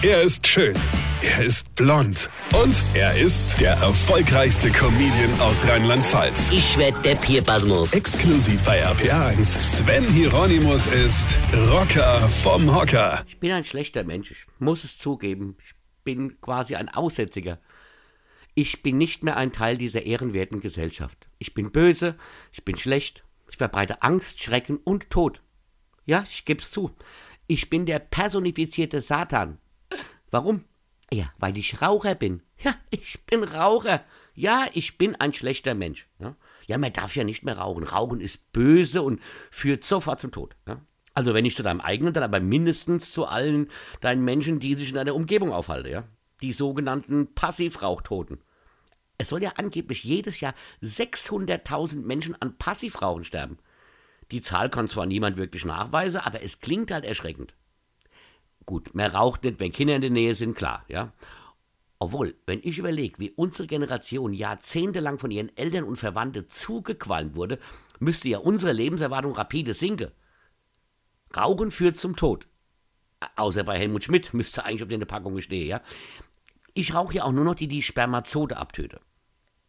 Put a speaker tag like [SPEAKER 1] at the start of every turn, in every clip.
[SPEAKER 1] Er ist schön. Er ist blond. Und er ist der erfolgreichste Comedian aus Rheinland-Pfalz.
[SPEAKER 2] Ich werd der Pierpasmus.
[SPEAKER 1] Exklusiv bei RPA1. Sven Hieronymus ist Rocker vom Hocker.
[SPEAKER 3] Ich bin ein schlechter Mensch, ich muss es zugeben. Ich bin quasi ein Aussätziger. Ich bin nicht mehr ein Teil dieser ehrenwerten Gesellschaft. Ich bin böse, ich bin schlecht, ich verbreite Angst, Schrecken und Tod. Ja, ich geb's zu. Ich bin der personifizierte Satan. Warum? Ja, weil ich Raucher bin. Ja, ich bin Raucher. Ja, ich bin ein schlechter Mensch. Ja, ja man darf ja nicht mehr rauchen. Rauchen ist böse und führt sofort zum Tod. Ja? Also wenn nicht zu deinem eigenen, dann aber mindestens zu allen deinen Menschen, die sich in deiner Umgebung aufhalten. Ja? Die sogenannten Passivrauchtoten. Es soll ja angeblich jedes Jahr 600.000 Menschen an Passivrauchen sterben. Die Zahl kann zwar niemand wirklich nachweisen, aber es klingt halt erschreckend. Gut, man raucht nicht, wenn Kinder in der Nähe sind, klar, ja. Obwohl, wenn ich überlege, wie unsere Generation jahrzehntelang von ihren Eltern und Verwandten zugequalmt wurde, müsste ja unsere Lebenserwartung rapide sinken. Rauchen führt zum Tod. Außer bei Helmut Schmidt müsste eigentlich auf der Packung stehen, ja. Ich rauche ja auch nur noch die, die Spermazode abtöte.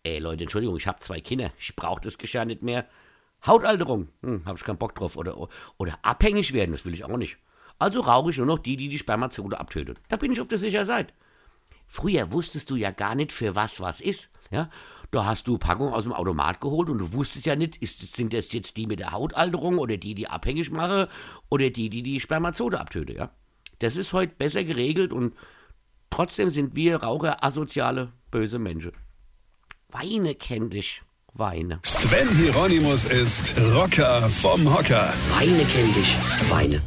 [SPEAKER 3] Ey Leute, Entschuldigung, ich habe zwei Kinder. Ich brauche das Geschirr nicht mehr. Hautalterung, hm, habe ich keinen Bock drauf. Oder, oder abhängig werden, das will ich auch nicht. Also rauche ich nur noch die, die die Spermazode abtötet. Da bin ich auf der sicheren Seite. Früher wusstest du ja gar nicht, für was was ist. Ja? Da hast du Packung aus dem Automat geholt und du wusstest ja nicht, ist, sind das jetzt die mit der Hautalterung oder die, die abhängig mache oder die, die die Spermazode abtöte. Ja? Das ist heute besser geregelt und trotzdem sind wir Raucher asoziale, böse Menschen. Weine kenn dich, Weine.
[SPEAKER 1] Sven Hieronymus ist Rocker vom Hocker.
[SPEAKER 2] Weine kenn dich, Weine.